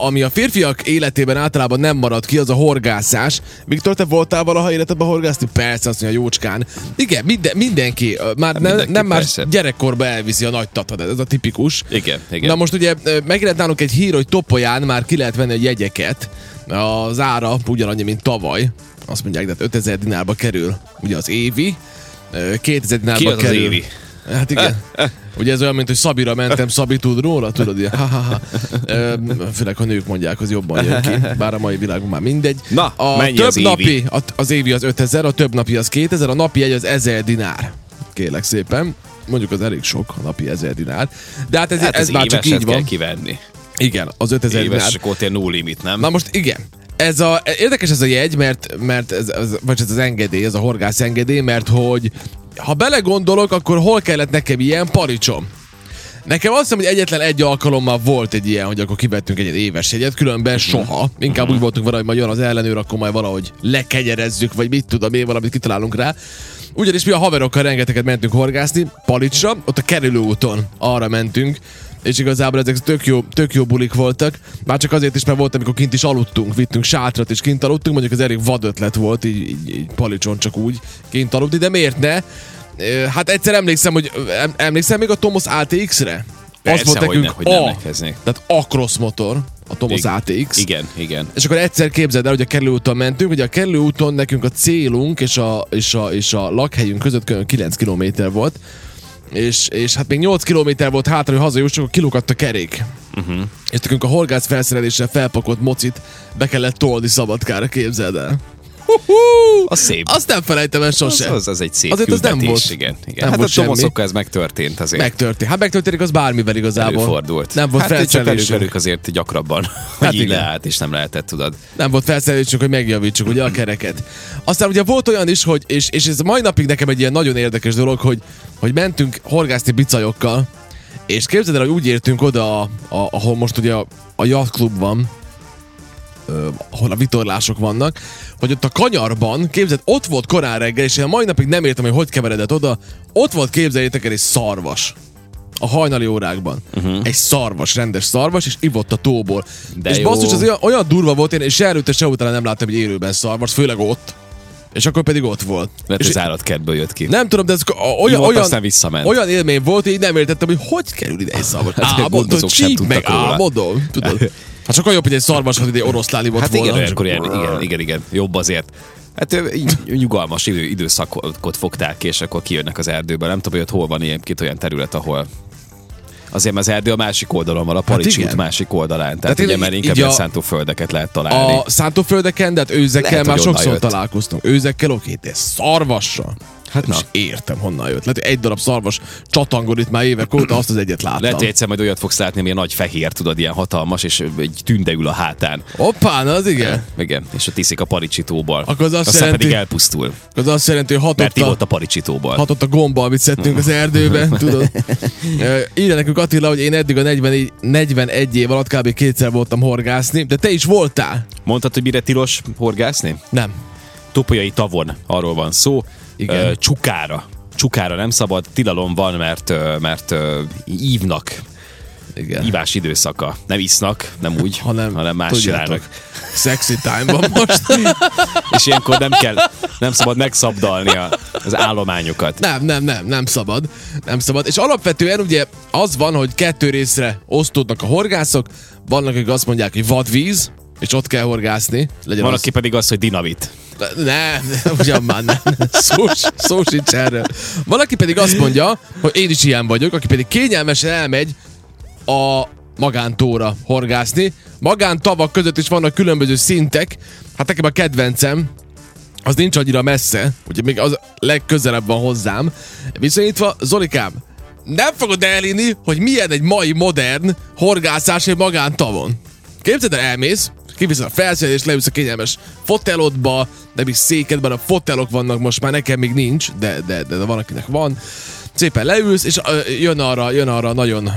Ami a férfiak életében általában nem marad ki, az a horgászás. Viktor, te voltál valaha életedben horgászni? Persze, azt mondja jócskán. Igen, minden, mindenki, már ne, mindenki, nem már persze. gyerekkorba elviszi a nagy tatad, ez a tipikus. Igen, igen. Na most ugye megjelent nálunk egy hír, hogy Topolyán már ki lehet venni a jegyeket. Az ára ugyanannyi, mint tavaly. Azt mondják, de hát 5000 dinárba kerül ugye az évi. Ö, 2000 dinárba Ki az az kerül. évi? Hát igen. Ugye ez olyan, mint hogy Szabira mentem, Szabi tud róla, tudod, ilyen, ha-ha-ha. Ö, Főleg, ha nők mondják, az jobban jön ki, bár a mai világban már mindegy. Na, a mennyi több az évi? napi, a, az évi az 5000, a több napi az 2000, a napi egy az 1000 dinár. Kérlek szépen. Mondjuk az elég sok, a napi 1000 dinár. De hát ez, hát ez az már csak így kell van. kivenni. Igen, az 5000 dinár. Éves, akkor ott ilyen no limit, nem? Na most igen. Ez a, érdekes ez a jegy, mert, mert ez, ez, vagy ez az engedély, ez a horgász engedély, mert hogy ha belegondolok, akkor hol kellett nekem ilyen paricsom? Nekem azt hiszem, hogy egyetlen egy alkalommal volt egy ilyen, hogy akkor kivettünk egy éves jegyet, különben soha. Inkább úgy voltunk vele, hogy majd jön az ellenőr, akkor majd valahogy lekegyerezzük, vagy mit tudom én, valamit kitalálunk rá. Ugyanis mi a haverokkal rengeteget mentünk horgászni, Palicsra, ott a kerülőúton arra mentünk, és igazából ezek tök jó, tök jó bulik voltak. Már csak azért is, mert volt, amikor kint is aludtunk, vittünk sátrat és kint aludtunk, mondjuk ez elég vad ötlet volt, így, így, így palicson csak úgy kint aludni, de miért ne? Hát egyszer emlékszem, hogy em- emlékszem még a Tomos ATX-re? Persze, hogy ne, hogy nem a, emlékeznék. tehát a cross motor, a Tomos Igen. ATX. Igen, igen. És akkor egyszer képzeld el, hogy a kerülőúton mentünk, hogy a kerülőúton nekünk a célunk és a, és a, és a lakhelyünk között kb. 9 km volt, és, és hát még 8 km volt hátra, hogy hazajussunk, akkor kilukadt a kerék. Uh-huh. És nekünk a horgász felszereléssel felpakolt mocit be kellett tolni Szabadkára, képzeld el. Az szép. Azt nem felejtem el Az, sose. az, az egy szép Azért az nem volt. Igen, igen. Nem hát volt a. Tomaszokkal ez megtörtént azért. Megtörtént. Hát megtörténik az bármivel igazából. Előfordult. Nem volt hát felszerelésünk. azért gyakrabban, Hát hogy leállt, és nem lehetett, tudod. nem volt felszerelésünk, hogy megjavítsuk ugye a kereket. Aztán ugye volt olyan is, hogy, és, és ez mai napig nekem egy ilyen nagyon érdekes dolog, hogy, hogy mentünk horgászni bicajokkal, és képzeld el, hogy úgy értünk oda, a, a, ahol most ugye a, a Yacht Club van, ö, ahol a vitorlások vannak, hogy ott a kanyarban, képzeld, ott volt korán reggel, és én a mai napig nem értem, hogy hogy keveredett oda, ott volt képzeljétek el egy szarvas. A hajnali órákban. Uh-huh. Egy szarvas, rendes szarvas, és ivott a tóból. De és jó. basszus, az olyan, olyan durva volt, én és se előtte, se utána nem láttam egy élőben szarvas, főleg ott. És akkor pedig ott volt. Mert és az állatkertből jött ki. nem tudom, de ez olyan, olyan, aztán visszament. olyan élmény volt, hogy így nem értettem, hogy hogy kerül ide egy szarvas. Hát, Álmodom, sem csíp meg, álmodom, tudod. Hát sokkal jobb, hogy egy szarvas, hogy egy oroszlán ivott Hát volna. igen, olyankor ilyen, igen, igen, igen, jobb azért. Hát így nyugalmas idő, időszakot fogták és akkor kijönnek az erdőbe. Nem tudom, hogy ott hol van ilyen két olyan terület, ahol Azért az erdő a másik oldalon van, a Palicsi Hát út másik oldalán. Tehát, Tehát ugye, mert inkább a- szántóföldeket lehet találni. A szántóföldeken, de hát őzekkel Lehet, már sokszor jött. találkoztunk. Őzekkel oké, de szarvassal. Hát na. na. értem, honnan jött. Lehet, egy darab szarvas csatangol itt már évek óta, azt az egyet láttam. Lehet, hogy egyszer majd olyat fogsz látni, ami nagy fehér, tudod, ilyen hatalmas, és egy tünde ül a hátán. Hoppá, na az igen. Igen, és ott iszik a paricsitóból. Akkor az azt Aztán jelenti- pedig elpusztul, Az azt jelenti, hogy mert hatott ivott a, a paricsitóból. hatott a gomba, amit szedtünk az erdőbe, tudod. Ö, Írja nekünk Attila, hogy én eddig a 40, 41 év alatt kb. kétszer voltam horgászni, de te is voltál? Mondtad, hogy mire tilos horgászni? Nem. Topolyai tavon, arról van szó. Igen. Ö, Csukára. Csukára nem szabad, tilalom van, mert, mert ö, ívnak. Igen. Ivás időszaka. Nem isznak, nem úgy, hanem, hanem más csinálnak. Sexy time van most. És ilyenkor nem kell, nem szabad megszabdalni a, az állományokat. Nem, nem, nem, nem szabad. Nem szabad. És alapvetően ugye az van, hogy kettő részre osztódnak a horgászok. Vannak, akik azt mondják, hogy vadvíz, és ott kell horgászni. Legyen Van, az... aki pedig az, hogy dinamit. Nem, ugyan már nem. Szó, szó sincs erről. Valaki pedig azt mondja, hogy én is ilyen vagyok, aki pedig kényelmesen elmegy a magántóra horgászni. Magántavak között is vannak különböző szintek. Hát nekem a kedvencem, az nincs annyira messze, ugye még az legközelebb van hozzám. Viszonyítva, Zolikám, nem fogod elinni, hogy milyen egy mai modern horgászás egy magántavon. Képzeld el, elmész, kiviszed a felszerelést, leülsz a kényelmes fotelodba, nem is székedben, a fotelok vannak most már, nekem még nincs, de, de, de, de van, akinek van. Szépen leülsz, és jön arra, jön arra nagyon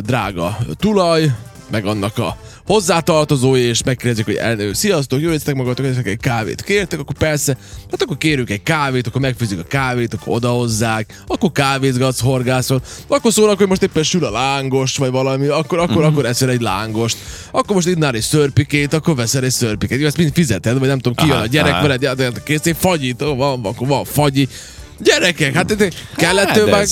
drága tulaj, meg annak a hozzátartozói, és megkérdezik, hogy elnő, sziasztok, jöjjetek magatok, ezek egy kávét kértek, akkor persze, hát akkor kérünk egy kávét, akkor megfőzik a kávét, akkor odahozzák, akkor kávézgatsz, horgászol, akkor szólnak, hogy most éppen sül a lángos, vagy valami, akkor, akkor, mm-hmm. akkor eszel egy lángost, akkor most innál egy szörpikét, akkor veszel egy szörpikét, jó, ezt mind fizeted, vagy nem tudom, ki Aha, a gyerek aha. veled, kész, egy fagyit, ó, van, akkor van fagyi. Gyerekek, hát ez- kellett Hát, meg...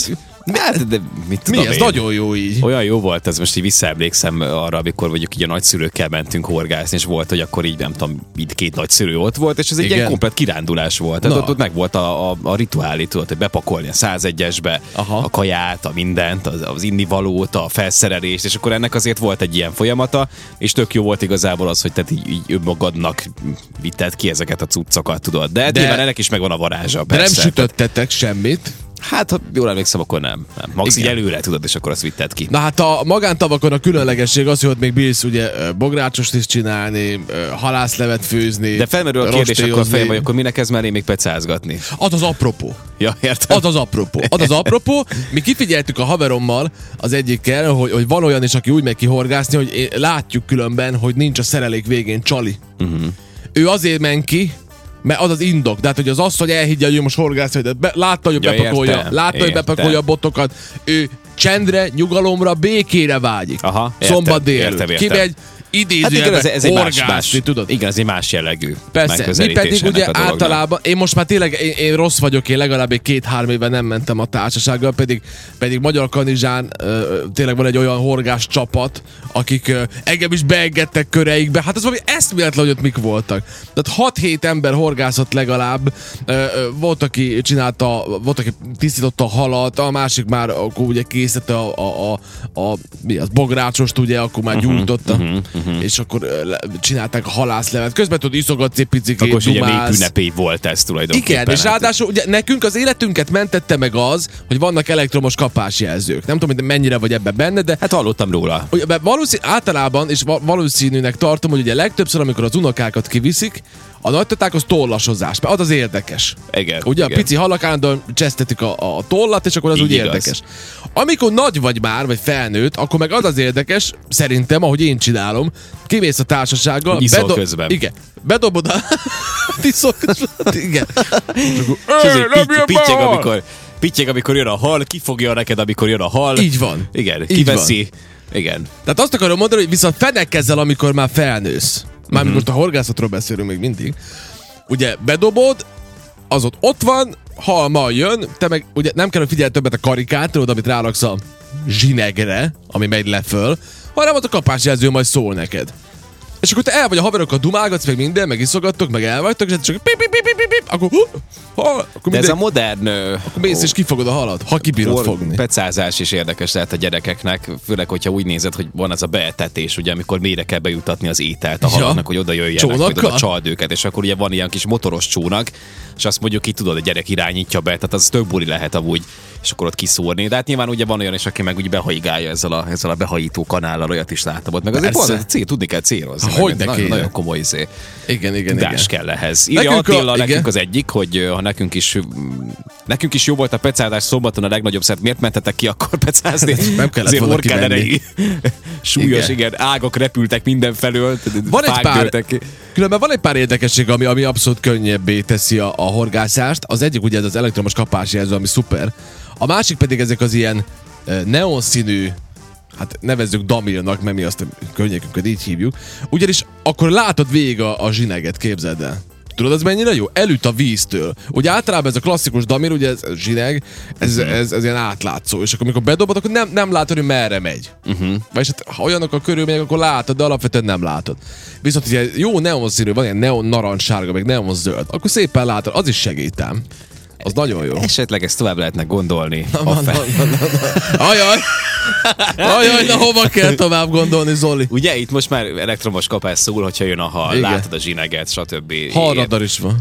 Hát, de mit Mi tudom ez? én? Nagyon jó így. Olyan jó volt ez, most így visszaemlékszem arra, amikor mondjuk így a nagyszülőkkel mentünk horgászni, és volt, hogy akkor így nem tudom, így két nagyszülő ott volt, és ez egy Igen. ilyen komplet kirándulás volt. Tehát ott, ott meg volt a, a, a rituálé, tudod, hogy bepakolni a 101-esbe Aha. a kaját, a mindent, az, az innivalót, a felszerelést, és akkor ennek azért volt egy ilyen folyamata, és tök jó volt igazából az, hogy te így, így önmagadnak vitted ki ezeket a cuccokat, tudod. De, De- De nyilván ennek is megvan a varázsa. De nem persze. sütöttetek semmit. Hát, ha jól emlékszem, akkor nem. nem. Max így Igen. előre tudod, és akkor azt vitted ki. Na hát a magántavakon a különlegesség az, hogy ott még bírsz ugye bográcsost is csinálni, halászlevet főzni. De felmerül a kérdés akkor a fejembe, hogy akkor minek ez mellé még pecázgatni? Az az apropó. Ja, értem. Az az apropó. Az az apropó. Mi kifigyeltük a haverommal az egyikkel, hogy, hogy van olyan is, aki úgy megy ki horgászni, hogy látjuk különben, hogy nincs a szerelék végén csali. Uh-huh. Ő azért ment ki, mert az az indok. De hát, hogy az asszony elhiggye, hogy ő most horgász, hogy be, látta, hogy Ja, bepakolja, értem, látta, hogy értem. bepakolja a botokat. Ő csendre, nyugalomra, békére vágyik. Aha, értem, Szombat délelőtt. értem, Kimegy, Hát idézőjelben igen, ez, ez egy más, más, tudod? igen, ez egy más jellegű Persze, mi pedig ugye általában, én most már tényleg, én, én rossz vagyok, én legalább egy két-három éve nem mentem a társasággal, pedig, pedig Magyar Kanizsán ö, tényleg van egy olyan horgás csapat, akik ö, engem is beengedtek köreikbe, hát az valami eszméletlen, hogy ott mik voltak. Tehát 6-7 ember horgászott legalább, ö, ö, volt, aki csinálta, volt, aki tisztította a halat, a másik már akkor ugye készítette a, a, a, a mi az, bográcsost, ugye, akkor már Mhm, gyújtotta, és akkor csinálták a halászlevet. Közben tudod, iszogatsz egy picikét, Akkor is ugye még dumálsz. ünnepély volt ez tulajdonképpen. Igen, és hát- ráadásul ugye nekünk az életünket mentette meg az, hogy vannak elektromos kapásjelzők. Nem tudom, hogy mennyire vagy ebben benne, de Hát hallottam róla. Ugye, mert valószínű, általában, és va- valószínűnek tartom, hogy ugye legtöbbször, amikor az unokákat kiviszik, a nagytaták az tollasozás, mert az az érdekes. Igen, Ugye igen. a pici halak állandóan csesztetik a, a tollat, és akkor az Így úgy igaz. érdekes. Amikor nagy vagy már, vagy felnőtt, akkor meg az az érdekes, szerintem, ahogy én csinálom, kimész a társasággal, Iszol közben. Igen. Bedobod a... Iszol közben. Igen. És ez "Ö, egy nem pitty- jön be pittyeg, a hal!" amikor, pittyeg, amikor jön a hal, kifogja neked, amikor jön a hal. Így van. Igen, Így kiveszi. Igen. Tehát azt akarom mondani, hogy viszont fenekezzel, amikor már felnősz. Mármint Mhm. most a horgászatról beszélünk még mindig. Ugye bedobod, az ott ott van, ha ma jön, te meg ugye nem kell, hogy figyelj többet a karikát, tudod, amit ráraksz a zsinegre, ami megy le föl, hanem az a kapásjelző majd szól neked. És akkor te el vagy a haverokkal dumálgatsz, meg minden, meg iszogattok, meg elvagytok, és csak pip, pip, pip, pip, pip, akkor, hú, hal, akkor, De ez minden, a modern akkor mész és kifogod a halat, ha kibírod fogni. Pecázás is érdekes lehet a gyerekeknek, főleg, hogyha úgy nézed, hogy van ez a beetetés, ugye, amikor mélyre kell bejutatni az ételt a Ja. halaknak, hogy oda jöjjenek, Csónakkal? hogy oda csald őket, és akkor ugye van ilyen kis motoros csónak, és azt mondjuk ki tudod, a gyerek irányítja be, tehát az több buli lehet amúgy, és akkor ott kiszúrni. De hát nyilván ugye van olyan is, aki meg úgy behaigálja ezzel a, ezzel a behajító kanállal, olyat is látom ott. Meg azért Persze. pont, cél, tudni kell célozni. Hogy ne nagyon, komoly izé. Igen, igen, Tudás igen. kell ehhez. Írja Nekünk a- Attila, nekünk igen. az egyik, hogy ha nekünk is nekünk is jó volt a pecázás szombaton a legnagyobb szert, miért mentetek ki akkor pecázni? Nem kellett Azért volna orkán. Súlyos, Igen. igen. ágak repültek mindenfelől, Van egy pár, különben van egy pár érdekesség, ami, ami abszolút könnyebbé teszi a, a horgászást. Az egyik ugye ez az elektromos kapásjelző, ami szuper. A másik pedig ezek az ilyen neonszínű hát nevezzük Damilnak, mert mi azt a környékünket így hívjuk. Ugyanis akkor látod végig a, a zsineget, képzeld el. Tudod, ez mennyire jó? Elüt a víztől. Ugye általában ez a klasszikus damir, ugye ez zsineg, ez, Mhm. ez, ez ilyen átlátszó, és akkor amikor bedobod, akkor nem, nem látod, hogy merre megy. Uh-huh. Vagyis hát, ha olyanok a körülmények, akkor látod, de alapvetően nem látod. Viszont ugye jó neon színű, van ilyen neon narancssárga, meg neon zöld, akkor szépen látod, az is segítem. Az nagyon jó. Esetleg ezt tovább lehetne gondolni. a Van, fel- van, van, van. Ajaj! Ajaj, na hova kell tovább gondolni, Zoli? Ugye itt most már elektromos kapás szól, hogyha jön a hal, Igen. látod a zsineget, stb. Halradar is van.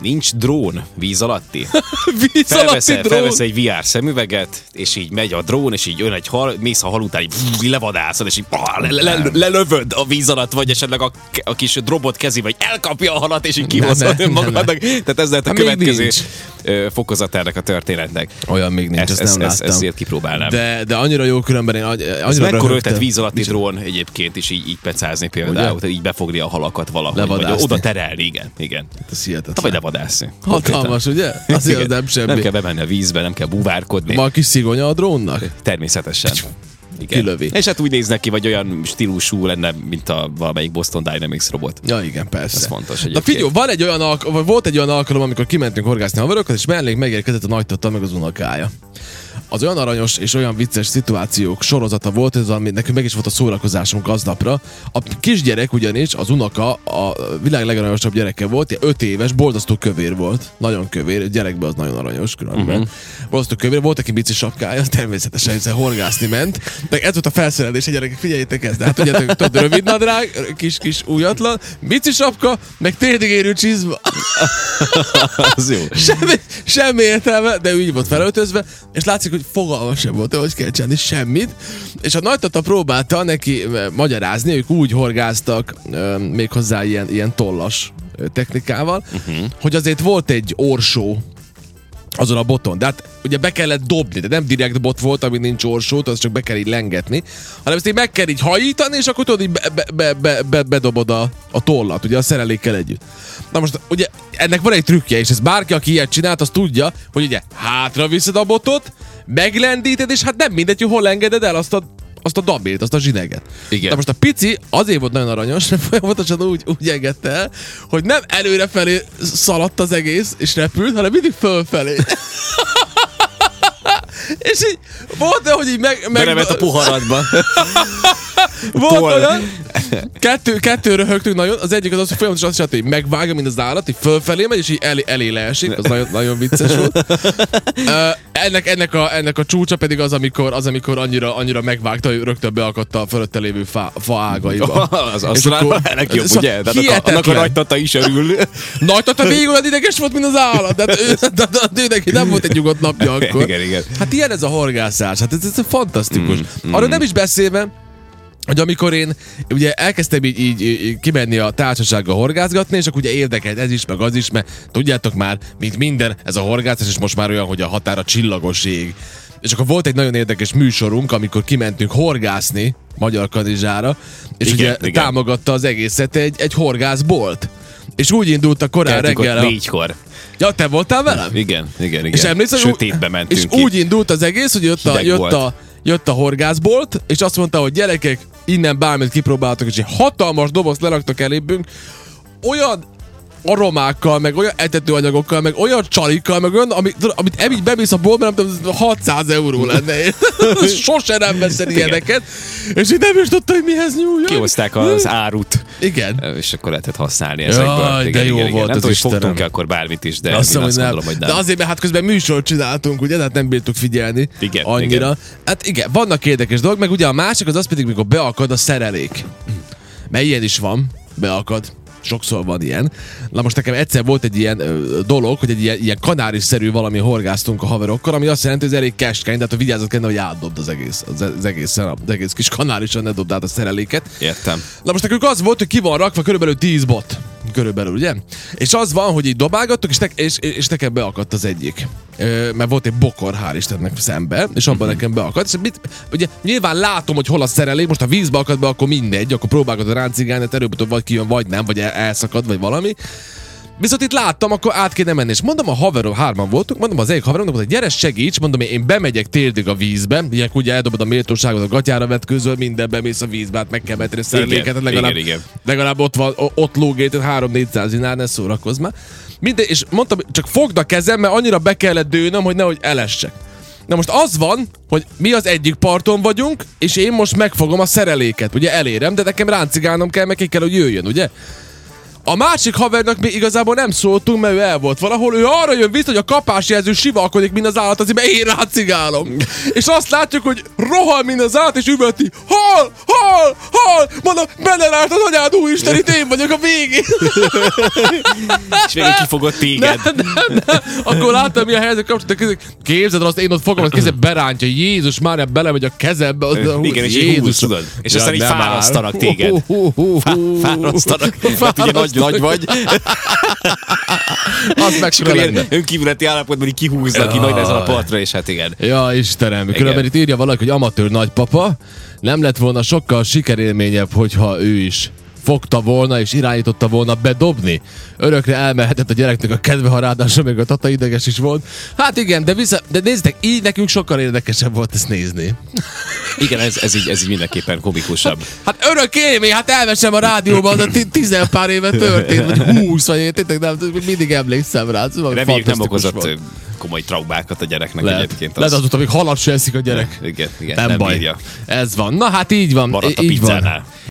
Nincs drón víz alatti? Víz alatti Felveszel, drón. felveszel egy VR szemüveget, és így megy a drón, és így jön egy hal, mész a hal után, így levadászod, és így pah, le, le, le, lelövöd a víz alatt, vagy esetleg a, a kis drobot kezébe, vagy elkapja a halat, és így kihozod ne, ne, magadnak. Tehát ez lehet a Hát következő fokozatának a történetnek. Olyan még nincs, Ezt, ezt, ezt, nem ezt, láttam. ezért kipróbálnám. de, de annyira jó különben, én annyira ötlet víz alatti drón egyébként is így, így pecázni például, Ugye? tehát így befogni a halakat valahogy, vagy Levadászni. oda terelni, igen, igen. Ez hihetetlen. Vagy levadászni. Hatalmas, ugye? Azért az nem semmi. Nem kell bemenni a vízbe, nem kell buvárkodni. Ma a kis szigonya a drónnak? Természetesen. Igen. Kilövi. És hát úgy néznek ki, vagy olyan stílusú lenne, mint a valamelyik Boston Dynamics robot. Ja, igen, persze. Ez fontos Na egyébként. figyelj, van egy olyan alk- volt egy olyan alkalom, amikor kimentünk horgászni haverokat, és mellénk megérkezett a nagytata meg az unokája. Az olyan aranyos és olyan vicces szituációk sorozata volt, ez ami nekünk meg is volt a szórakozásunk aznapra. A kisgyerek ugyanis, az unoka, a világ legaranyosabb gyereke volt, ilyen öt éves, boldasztó kövér volt. Nagyon kövér, gyerekben az nagyon aranyos különben. Uh-huh. Boldasztó kövér, volt neki bici sapkája, természetesen hiszen horgászni ment. Meg ez volt a felszerelés a gyerekek, figyeljétek ezt. De hát tudjátok, tudod, rövid nadrág, kis, kis újatlan, bici sapka, meg térdig érő csizma. Az jó. Semmi, semmi értelme, de ő így volt felöltözve, és látszik, hogy fogalma sem volt, hogy kell csinálni semmit. És a nagytata próbálta neki ö, magyarázni, ők úgy horgáztak ö, méghozzá ilyen, ilyen tollas ö, technikával, uh-huh. hogy azért volt egy orsó azon a boton. De hát ugye be kellett dobni, de nem direkt bot volt, ami nincs orsót, az csak be kell így lengetni, hanem ezt így meg kell így hajítani, és akkor tudod, így be, be, be, be, be, bedobod a, a tollat, ugye a szerelékkel együtt. Na most ugye ennek van egy trükkje, és ez bárki, aki ilyet csinált, az tudja, hogy ugye hátra viszed a botot, meglendíted, és hát nem mindegy, hogy hol engeded el azt a azt a dabilt, azt a zsineget. Igen. Na most a pici azért volt nagyon aranyos, mert folyamatosan úgy, úgy engedte el, hogy nem előre felé szaladt az egész, és repült, hanem mindig fölfelé. és így volt olyan, hogy így meg... meg a poharadba. volt toll. olyan, kettő, kettő röhögtünk nagyon, az egyik az az, hogy folyamatosan azt csinálta, hogy megvágja, mint az állat, így fölfelé megy, és így elé, elé leesik, az nagyon, nagyon vicces volt. Ö, ennek, ennek, a, ennek a csúcsa pedig az, amikor, az, amikor annyira, annyira megvágta, hogy rögtön beakadt a fölötte lévő fa, fa ágaiba. az az akkor- legjobb, Szóval ugye? Tehát annak annak a hihetetlen. nagy tata is örül. Nagy tata végig olyan ideges volt, mint az állat. Tehát ő, tehát ő neki nem volt egy nyugodt napja akkor. Igen, igen. Hát ilyen ez a horgászás, hát ez, ez fantasztikus. Mm, Arra nem is beszélve, hogy amikor én ugye elkezdtem így, így, így kimenni a társasággal horgászgatni, és akkor ugye érdekelt ez is, meg az is, mert tudjátok már, mint minden, ez a horgászás, és most már olyan, hogy a határa csillagos ég. És akkor volt egy nagyon érdekes műsorunk, amikor kimentünk horgászni Magyar Kanizsára, és Igen, ugye igen. támogatta az egészet egy, egy horgászbolt. És úgy indult a korán Keltünk reggel. Négykor. Ja, te voltál velem? Igen, igen, igen. És emlékszel, Sötétbe mentünk És ki. úgy indult az egész, hogy jött a, jött volt. a, jött a horgászbolt, és azt mondta, hogy gyerekek, innen bármit kipróbáltak, és egy hatalmas dobozt leraktak elébünk, olyan aromákkal, meg olyan etetőanyagokkal, meg olyan csalikkal, meg olyan, amit, amit ebben bemész a boltba, nem tudom, 600 euró lenne. Sose nem veszel ilyeneket. És így nem is tudta, hogy mihez nyúljon. Kihozták az árut, Igen. és akkor lehetett használni ezekből. Jaj, de jó volt Nem az tudom, fogtunk-e akkor bármit is, de Azt azt hogy nem. hogy De nem. azért, mert hát közben műsort csináltunk, ugye, tehát nem bírtuk figyelni Igen, annyira. igen. Hát igen, vannak érdekes dolgok, meg ugye a másik az az pedig, mikor beakad a szerelék. Mert ilyen is van, beakad. Sokszor van ilyen. Na most nekem egyszer volt egy ilyen ö, dolog, hogy egy ilyen, ilyen kanáris-szerű valami horgáztunk a haverokkal, ami azt jelenti, hogy ez elég keskeny, tehát vigyázzat kellene, hogy átdobd az egész, az, az egész, az egész kis kanárison ne dobd át a szereléket. Értem. Na most nekünk az volt, hogy ki van rakva körülbelül 10 bot. Körülbelül, ugye? És az van, hogy így dobálgattuk, és, ne, és, és nekem beakadt az egyik. Ö, mert volt egy bokor, hál' Istennek szembe, és abban uh-huh. nekem beakadt. És mit, ugye nyilván látom, hogy hol a szerelék, most ha vízbe akad be, akkor mindegy, akkor próbálgatod ráncigálni, hát előbb-utóbb vagy kijön, vagy nem, vagy el, elszakad, vagy valami. Viszont itt láttam, akkor át kéne menni. És mondom a haverom, hárman voltunk, mondom az egyik haverom, mondom, hogy gyere segíts, mondom, én bemegyek térdig a vízbe, ilyen ugye eldobod a méltóságot a gatyára vetkőzöl, minden bemész a vízbe, hát meg kell metni a szereléket, hát legalább, igen, igen. legalább ott van, ott lógét, 3-400 dinár, ne szórakozz már. Minden, és mondtam, csak fogd a kezem, mert annyira be kellett dőnöm, hogy nehogy elessek. Na most az van, hogy mi az egyik parton vagyunk, és én most megfogom a szereléket, ugye elérem, de nekem ráncigálnom kell, meg ki kell, hogy jöjjön, ugye? A másik havernak még igazából nem szóltunk, mert ő el volt valahol. Ő arra jön vissza, hogy a kapásjelző sivalkodik, mint az állat, azért, mert én rácigálom. és azt látjuk, hogy rohal, mint az állat, és üvölti. Hal, hal, hal! Mondom, belerált az anyád, úristen, itt én vagyok a végén. És végül kifogott téged. nem, nem, nem. Akkor láttam, mi a helyzet kapcsolatban. Képzeld el, azt én ott fogom, azt kézzel berántja. Jézus, már belemegy a kezembe. Az, Igen, és így húz, tudod. És aztán így fárasztanak téged. Fá- Fárasztanak. Nagy, nagy vagy. Az meg akkor ilyen önkívületi állapotban így kihúznak ki majd ezen a partra, és hát igen. Ja, Istenem. Különben itt írja valaki, hogy amatőr nagypapa. Nem lett volna sokkal sikerélményebb, hogyha ő is fogta volna és irányította volna bedobni. Örökre elmehetett a gyereknek a kedve, ha ráadásul még a tata ideges is volt. Hát igen, de, vissza, de nézzétek, így nekünk sokkal érdekesebb volt ezt nézni. Igen, ez, ez, így, ez így mindenképpen komikusabb. Hát örök élmény, hát elmesem a rádióban, de ti- tizen pár éve történt, vagy húsz, vagy én tényleg nem, mindig emlékszem rá. Szóval Reméljük nem okozott volt. komoly traumákat a gyereknek Lehet, egyébként. lehet azóta, még halat se eszik a gyerek. Igen, igen, Nem, nem baj. bírja. Ez van. Na hát így van. Maradt a így van.